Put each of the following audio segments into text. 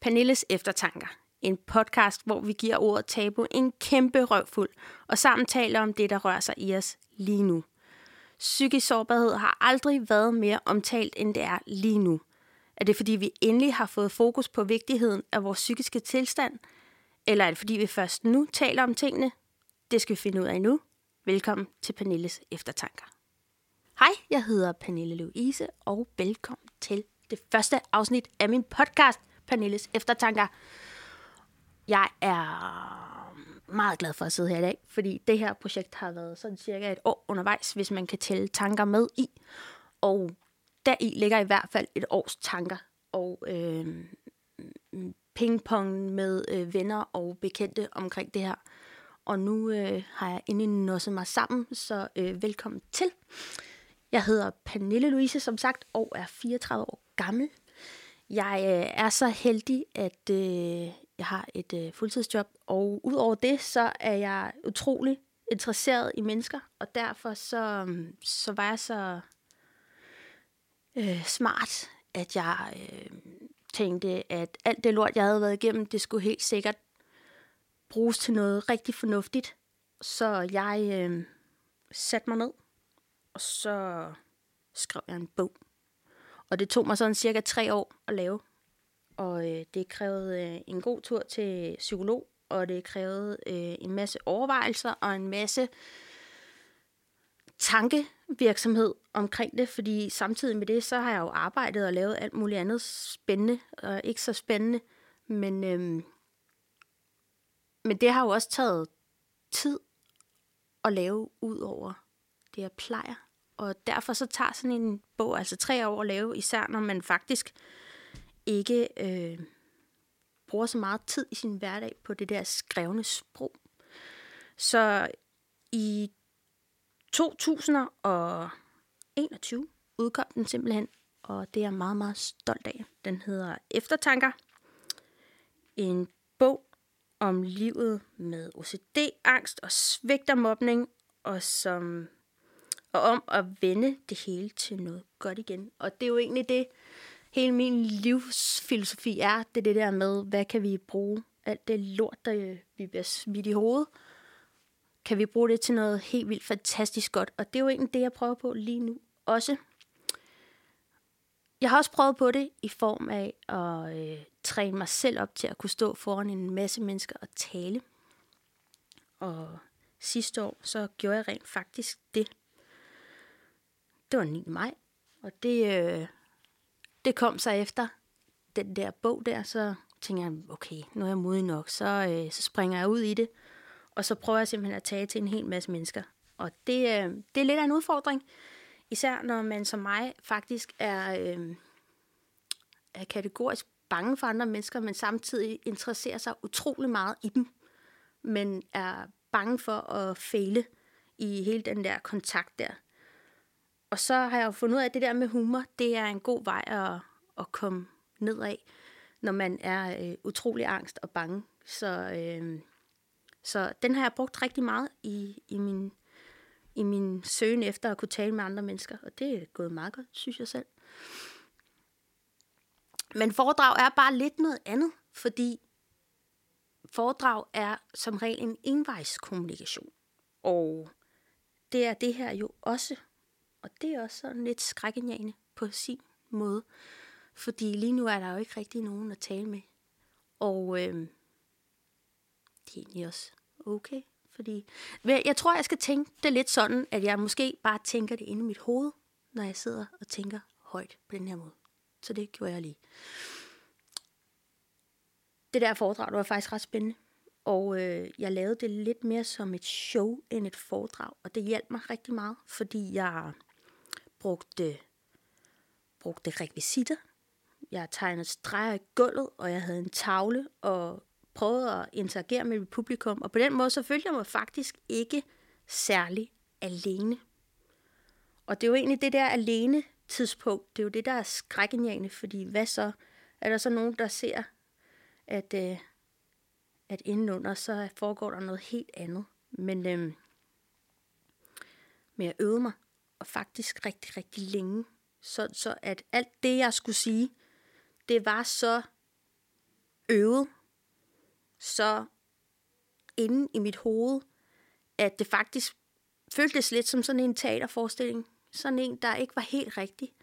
Pernilles Eftertanker. En podcast, hvor vi giver ordet tabu en kæmpe røvfuld, og sammen taler om det, der rører sig i os lige nu. Psykisk sårbarhed har aldrig været mere omtalt, end det er lige nu. Er det fordi, vi endelig har fået fokus på vigtigheden af vores psykiske tilstand? Eller er det fordi, vi først nu taler om tingene? Det skal vi finde ud af nu. Velkommen til Pernilles Eftertanker. Hej, jeg hedder Pernille Louise, og velkommen til det første afsnit af min podcast, Pernilles Eftertanker. Jeg er meget glad for at sidde her i dag, fordi det her projekt har været sådan cirka et år undervejs, hvis man kan tælle tanker med i. Og der i ligger i hvert fald et års tanker og øh, pingpong med øh, venner og bekendte omkring det her. Og nu øh, har jeg endelig nosset mig sammen, så øh, velkommen til. Jeg hedder Pernille Louise, som sagt, og er 34 år gammel. Jeg øh, er så heldig, at øh, jeg har et øh, fuldtidsjob, og udover det, så er jeg utrolig interesseret i mennesker, og derfor så, øh, så var jeg så øh, smart, at jeg øh, tænkte, at alt det lort, jeg havde været igennem, det skulle helt sikkert bruges til noget rigtig fornuftigt. Så jeg øh, satte mig ned, og så skrev jeg en bog. Og det tog mig sådan cirka tre år at lave. Og øh, det krævede øh, en god tur til psykolog, og det krævede øh, en masse overvejelser og en masse tankevirksomhed omkring det, fordi samtidig med det, så har jeg jo arbejdet og lavet alt muligt andet spændende, og ikke så spændende, men, øhm, men det har jo også taget tid at lave ud over det, jeg plejer. Og derfor så tager sådan en bog altså tre år at lave, især når man faktisk ikke øh, bruger så meget tid i sin hverdag på det der skrevne sprog. Så i 2021 udkom den simpelthen, og det er jeg meget, meget stolt af. Den hedder Eftertanker. En bog om livet med OCD, angst og svigt og mobning, og, som, og om at vende det hele til noget godt igen. Og det er jo egentlig det, hele min livsfilosofi er. Det er det der med, hvad kan vi bruge alt det lort, der øh, vi bliver smidt i hovedet, kan vi bruge det til noget helt vildt fantastisk godt. Og det er jo egentlig det, jeg prøver på lige nu også. Jeg har også prøvet på det i form af at øh, træne mig selv op til at kunne stå foran en masse mennesker og tale. Og sidste år, så gjorde jeg rent faktisk det. Det var 9. maj, og det, øh, det kom så efter den der bog der, så tænker jeg, okay, nu er jeg modig nok, så, øh, så springer jeg ud i det. Og så prøver jeg simpelthen at tage til en hel masse mennesker. Og det, øh, det er lidt af en udfordring. Især når man som mig faktisk er, øh, er kategorisk bange for andre mennesker, men samtidig interesserer sig utrolig meget i dem. Men er bange for at fejle i hele den der kontakt der. Og så har jeg jo fundet ud af, at det der med humor, det er en god vej at, at komme ned af, når man er øh, utrolig angst og bange. Så øh, så den har jeg brugt rigtig meget i, i, min, i min søgen efter at kunne tale med andre mennesker, og det er gået meget godt, synes jeg selv. Men foredrag er bare lidt noget andet, fordi foredrag er som regel en envejskommunikation. Og det er det her jo også. Og det er også sådan lidt skrækkenjagende på sin måde. Fordi lige nu er der jo ikke rigtig nogen at tale med. Og øh, det er egentlig også okay. Fordi jeg tror, jeg skal tænke det lidt sådan, at jeg måske bare tænker det inde i mit hoved, når jeg sidder og tænker højt på den her måde. Så det gjorde jeg lige. Det der foredrag, det var faktisk ret spændende. Og øh, jeg lavede det lidt mere som et show end et foredrag. Og det hjalp mig rigtig meget, fordi jeg brugte, brugte rekvisitter. Jeg tegnede streger i gulvet, og jeg havde en tavle og prøvede at interagere med mit publikum, og på den måde så følte jeg mig faktisk ikke særlig alene. Og det er jo egentlig det der alene tidspunkt, det er jo det, der er skrækkenjagende, fordi hvad så? Er der så nogen, der ser, at, øh, at indenunder, så foregår der noget helt andet. Men, øh, men jeg øvede mig, og faktisk rigtig, rigtig længe. Så, så at alt det, jeg skulle sige, det var så øvet så inde i mit hoved, at det faktisk føltes lidt som sådan en teaterforestilling. Sådan en, der ikke var helt rigtig.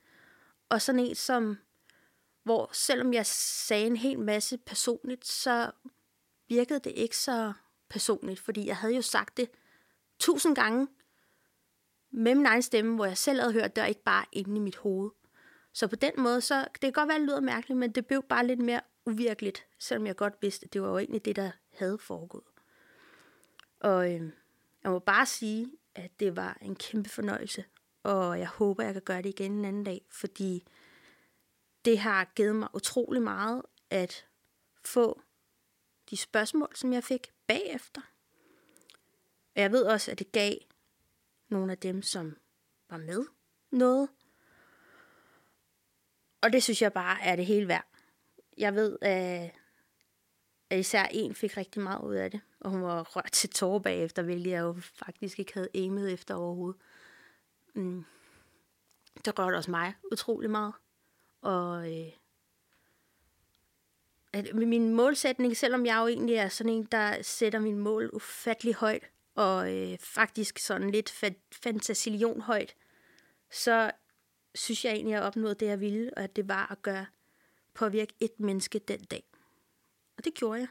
Og sådan en, som, hvor selvom jeg sagde en hel masse personligt, så virkede det ikke så personligt, fordi jeg havde jo sagt det tusind gange med min egen stemme, hvor jeg selv havde hørt det, og ikke bare inde i mit hoved. Så på den måde, så det kan godt være, det lyder mærkeligt, men det blev bare lidt mere uvirkeligt, selvom jeg godt vidste, at det var jo egentlig det, der havde foregået. Og øh, jeg må bare sige, at det var en kæmpe fornøjelse, og jeg håber, jeg kan gøre det igen en anden dag, fordi det har givet mig utrolig meget at få de spørgsmål, som jeg fik bagefter. Og jeg ved også, at det gav nogle af dem, som var med noget. Og det synes jeg bare er det hele værd. Jeg ved, øh, at især en fik rigtig meget ud af det, og hun var rørt til tårer bagefter, hvilket jeg jo faktisk ikke havde aimet efter overhovedet. Mm. Det rørte også mig utrolig meget. Og øh, at min målsætning, selvom jeg jo egentlig er sådan en, der sætter min mål ufattelig højt, og øh, faktisk sådan lidt fa- fantasilion højt, så synes jeg egentlig, at jeg opnåede det, jeg ville, og at det var at gøre påvirke et menneske den dag. Og det gjorde jeg.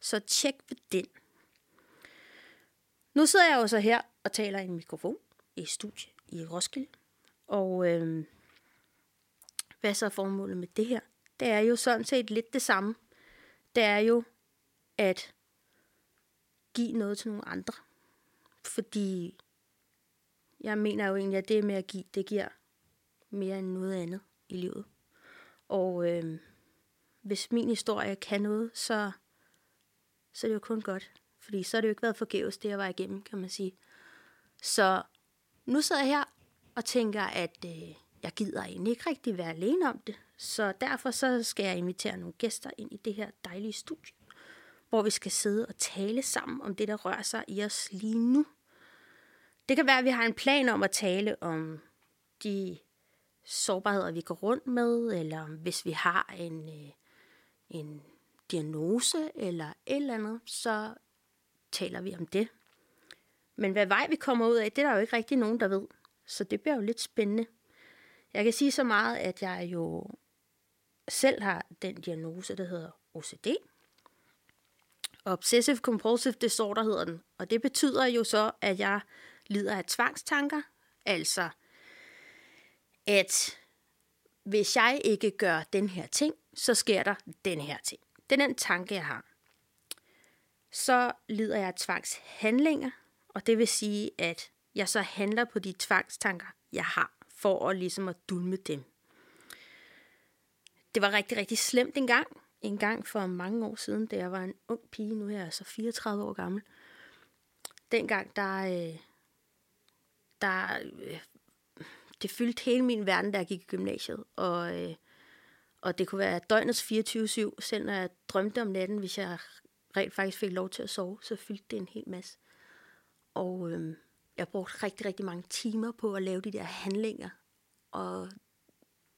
Så tjek ved den. Nu sidder jeg jo så her og taler i en mikrofon i studie i Roskilde. Og øh, hvad så er formålet med det her? Det er jo sådan set lidt det samme. Det er jo at give noget til nogle andre. Fordi jeg mener jo egentlig, at det med at give, det giver mere end noget andet i livet. Og øh, hvis min historie kan noget, så, så er det jo kun godt. Fordi så har det jo ikke været forgæves, det jeg var igennem, kan man sige. Så nu sidder jeg her og tænker, at øh, jeg gider egentlig ikke rigtig være alene om det. Så derfor så skal jeg invitere nogle gæster ind i det her dejlige studie, hvor vi skal sidde og tale sammen om det, der rører sig i os lige nu. Det kan være, at vi har en plan om at tale om de sårbarheder, vi går rundt med, eller hvis vi har en, øh, en diagnose eller et eller andet, så taler vi om det. Men hvad vej vi kommer ud af, det er der jo ikke rigtig nogen, der ved. Så det bliver jo lidt spændende. Jeg kan sige så meget, at jeg jo selv har den diagnose, der hedder OCD. Obsessive Compulsive Disorder hedder den. Og det betyder jo så, at jeg lider af tvangstanker. Altså, at hvis jeg ikke gør den her ting, så sker der den her ting. Det er den tanke, jeg har. Så lider jeg af tvangshandlinger, og det vil sige, at jeg så handler på de tvangstanker, jeg har, for at ligesom at dulme dem. Det var rigtig, rigtig slemt engang. En gang for mange år siden, da jeg var en ung pige, nu er jeg altså 34 år gammel. Dengang, der, øh, der øh, det fyldte hele min verden, da jeg gik i gymnasiet. Og, øh, og det kunne være døgnets 24-7, selv når jeg drømte om natten, hvis jeg rent faktisk fik lov til at sove, så fyldte det en hel masse. Og øh, jeg brugte rigtig, rigtig mange timer på at lave de der handlinger. Og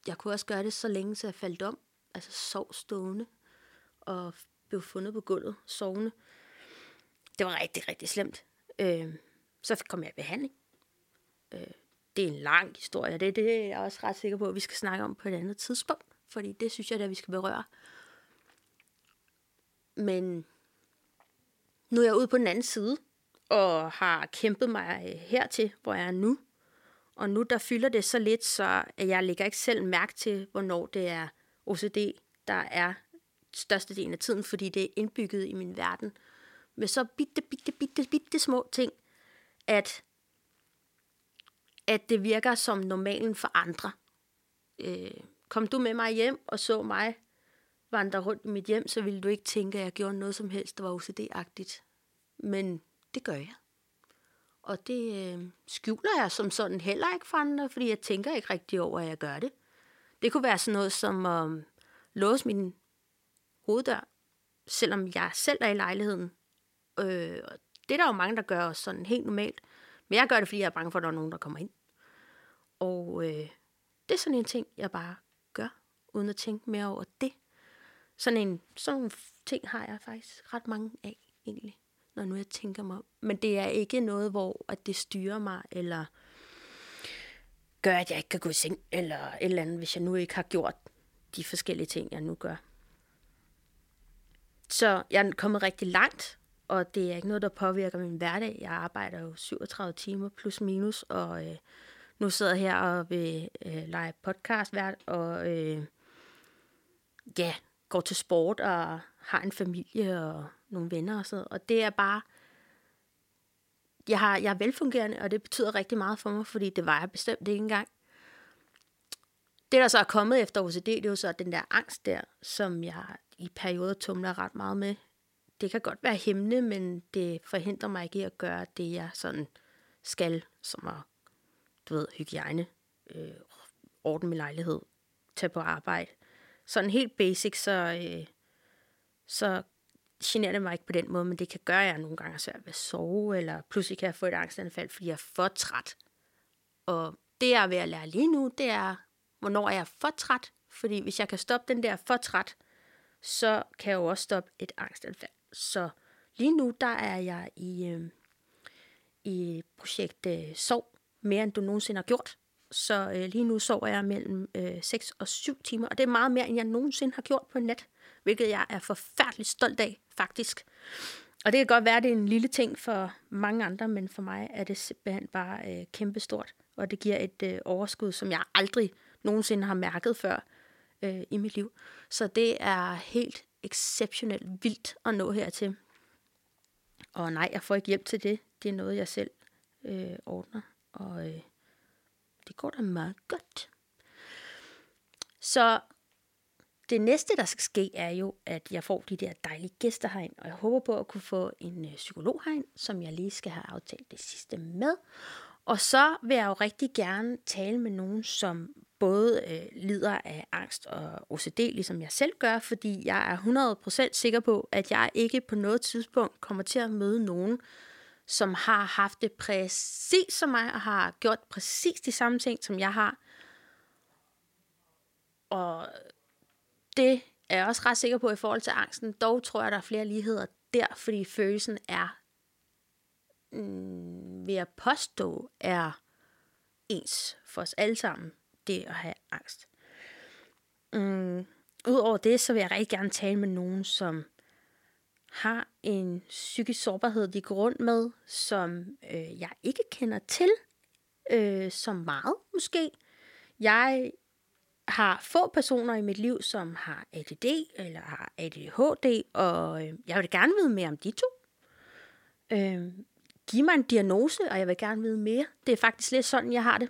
jeg kunne også gøre det så længe, så jeg faldt om. Altså sov stående og blev fundet på gulvet sovende. Det var rigtig, rigtig slemt. Øh, så kom jeg i behandling. Øh, det er en lang historie, det, det er jeg også ret sikker på, at vi skal snakke om på et andet tidspunkt. Fordi det synes jeg, at vi skal berøre. Men nu er jeg ude på den anden side, og har kæmpet mig hertil, hvor jeg er nu. Og nu der fylder det så lidt, så at jeg lægger ikke selv mærke til, hvornår det er OCD, der er størstedelen af tiden, fordi det er indbygget i min verden. Med så bitte, bitte, bitte, bitte små ting, at, at det virker som normalen for andre. Øh, kom du med mig hjem og så mig vandre rundt i mit hjem, så ville du ikke tænke, at jeg gjorde noget som helst, der var OCD-agtigt. Men det gør jeg. Og det øh, skjuler jeg som sådan heller ikke fra andre, fordi jeg tænker ikke rigtig over, at jeg gør det. Det kunne være sådan noget som at øh, låse min hoveddør, selvom jeg selv er i lejligheden. Øh, og det er der jo mange, der gør sådan helt normalt. Men jeg gør det, fordi jeg er bange for, at der er nogen, der kommer ind. Og øh, det er sådan en ting, jeg bare gør, uden at tænke mere over det. Sådan en sådan nogle ting har jeg faktisk ret mange af, egentlig, når nu jeg tænker mig om. Men det er ikke noget, hvor at det styrer mig, eller gør, at jeg ikke kan gå i seng, eller et eller andet, hvis jeg nu ikke har gjort de forskellige ting, jeg nu gør. Så jeg er kommet rigtig langt, og det er ikke noget, der påvirker min hverdag. Jeg arbejder jo 37 timer plus minus, og øh, nu sidder jeg her og vil øh, lege podcast hvert, og øh, ja, går til sport og har en familie og nogle venner og sådan. Og det er bare, jeg, har, jeg er velfungerende, og det betyder rigtig meget for mig, fordi det var jeg bestemt ikke engang. Det, der så er kommet efter OCD, det er jo så den der angst der, som jeg i perioder tumler ret meget med. Det kan godt være hemmende, men det forhindrer mig ikke i at gøre det, jeg sådan skal, som at, du ved, hygiejne, øh, ordne min lejlighed, tage på arbejde. Sådan helt basic, så, øh, så generer det mig ikke på den måde, men det kan gøre, at jeg nogle gange er svært ved at sove, eller pludselig kan jeg få et angstanfald, fordi jeg er for træt. Og det, jeg er ved at lære lige nu, det er, hvornår jeg er for træt. Fordi hvis jeg kan stoppe den der for træt, så kan jeg jo også stoppe et angstanfald. Så lige nu, der er jeg i, øh, i projekt øh, Sov mere, end du nogensinde har gjort. Så øh, lige nu sover jeg mellem øh, 6 og 7 timer, og det er meget mere, end jeg nogensinde har gjort på en nat, hvilket jeg er forfærdeligt stolt af, faktisk. Og det kan godt være, at det er en lille ting for mange andre, men for mig er det simpelthen bare øh, kæmpestort, og det giver et øh, overskud, som jeg aldrig nogensinde har mærket før øh, i mit liv. Så det er helt exceptionelt vildt at nå hertil. Og nej, jeg får ikke hjælp til det. Det er noget, jeg selv øh, ordner. Og øh, det går da meget godt. Så det næste, der skal ske, er jo, at jeg får de der dejlige gæster herind, og jeg håber på at kunne få en øh, psykolog herind, som jeg lige skal have aftalt det sidste med. Og så vil jeg jo rigtig gerne tale med nogen, som både øh, lider af angst og OCD, ligesom jeg selv gør, fordi jeg er 100% sikker på, at jeg ikke på noget tidspunkt kommer til at møde nogen, som har haft det præcis som mig, og har gjort præcis de samme ting, som jeg har. Og det er jeg også ret sikker på i forhold til angsten. Dog tror jeg, der er flere ligheder der, fordi følelsen er, mm, vil jeg påstå, er ens for os alle sammen, det at have angst. Mm, Udover det, så vil jeg rigtig gerne tale med nogen, som har en psykisk sårbarhed, de går rundt med, som øh, jeg ikke kender til øh, så meget måske. Jeg har få personer i mit liv, som har ADD eller har ADHD, og øh, jeg vil gerne vide mere om de to. Øh, giv mig en diagnose, og jeg vil gerne vide mere. Det er faktisk lidt sådan, jeg har det.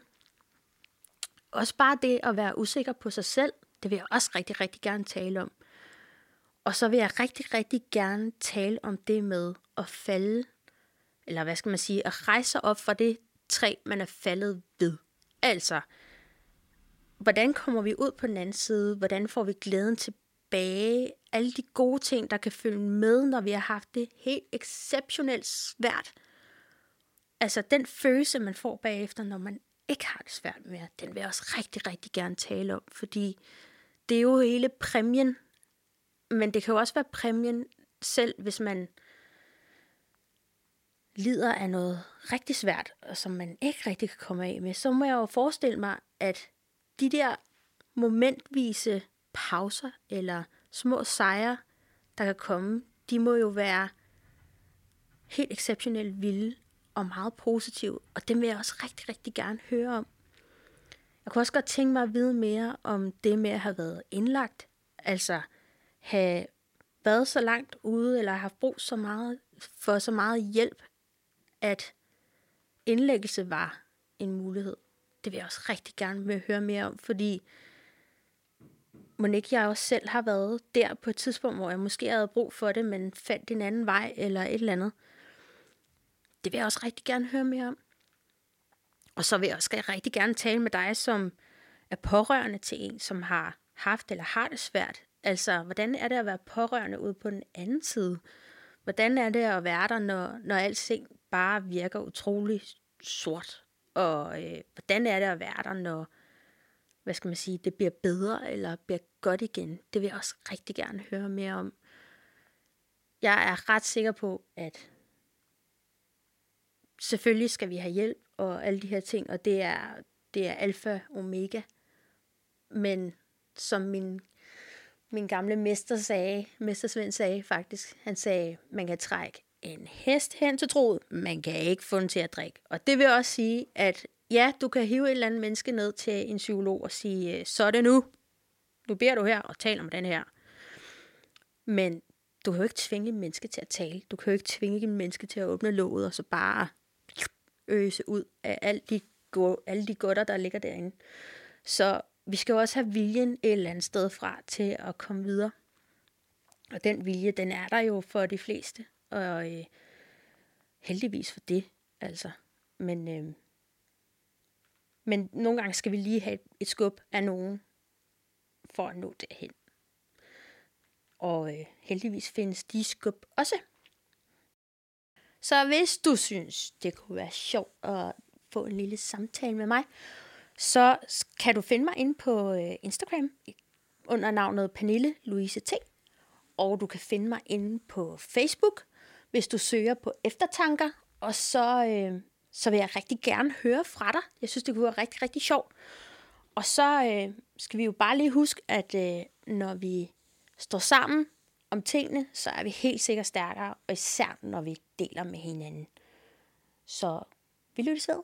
Også bare det at være usikker på sig selv, det vil jeg også rigtig, rigtig gerne tale om. Og så vil jeg rigtig, rigtig gerne tale om det med at falde, eller hvad skal man sige, at rejse sig op fra det træ, man er faldet ved. Altså, hvordan kommer vi ud på den anden side? Hvordan får vi glæden tilbage? Alle de gode ting, der kan følge med, når vi har haft det helt exceptionelt svært. Altså den følelse, man får bagefter, når man ikke har det svært mere, den vil jeg også rigtig, rigtig gerne tale om, fordi det er jo hele præmien. Men det kan jo også være præmien selv, hvis man lider af noget rigtig svært, og som man ikke rigtig kan komme af med, så må jeg jo forestille mig, at de der momentvise pauser eller små sejre, der kan komme, de må jo være helt exceptionelt vilde og meget positive, og dem vil jeg også rigtig, rigtig gerne høre om. Jeg kunne også godt tænke mig at vide mere om det med at have været indlagt, altså have været så langt ude, eller have brug så meget, for så meget hjælp, at indlæggelse var en mulighed det vil jeg også rigtig gerne vil høre mere om, fordi må ikke jeg også selv har været der på et tidspunkt, hvor jeg måske havde brug for det, men fandt en anden vej eller et eller andet. Det vil jeg også rigtig gerne høre mere om. Og så vil jeg også rigtig gerne tale med dig, som er pårørende til en, som har haft eller har det svært. Altså, hvordan er det at være pårørende ude på den anden side? Hvordan er det at være der, når, når alting bare virker utrolig sort og øh, hvordan er det at være der, når hvad skal man sige, det bliver bedre eller bliver godt igen. Det vil jeg også rigtig gerne høre mere om. Jeg er ret sikker på, at selvfølgelig skal vi have hjælp og alle de her ting, og det er, det er alfa omega. Men som min, min gamle mester sagde, mestersvend sagde faktisk, han sagde, man kan trække en hest hen til troet, man kan ikke få den til at drikke. Og det vil også sige, at ja, du kan hive et eller andet menneske ned til en psykolog og sige, øh, så er det nu. Nu beder du her og taler om den her. Men du kan jo ikke tvinge en menneske til at tale. Du kan jo ikke tvinge en menneske til at åbne låget og så bare øse ud af alle de, alle de godter, der ligger derinde. Så vi skal jo også have viljen et eller andet sted fra til at komme videre. Og den vilje, den er der jo for de fleste. Og øh, heldigvis for det, altså. Men, øh, men nogle gange skal vi lige have et skub af nogen for at nå derhen. Og øh, heldigvis findes de skub også. Så hvis du synes, det kunne være sjovt at få en lille samtale med mig, så kan du finde mig inde på øh, Instagram under navnet Pernille Louise T. Og du kan finde mig inde på Facebook, hvis du søger på eftertanker. Og så, øh, så vil jeg rigtig gerne høre fra dig. Jeg synes, det kunne være rigtig, rigtig sjovt. Og så øh, skal vi jo bare lige huske, at øh, når vi står sammen om tingene, så er vi helt sikkert stærkere, og især når vi deler med hinanden. Så vi lyttes ved.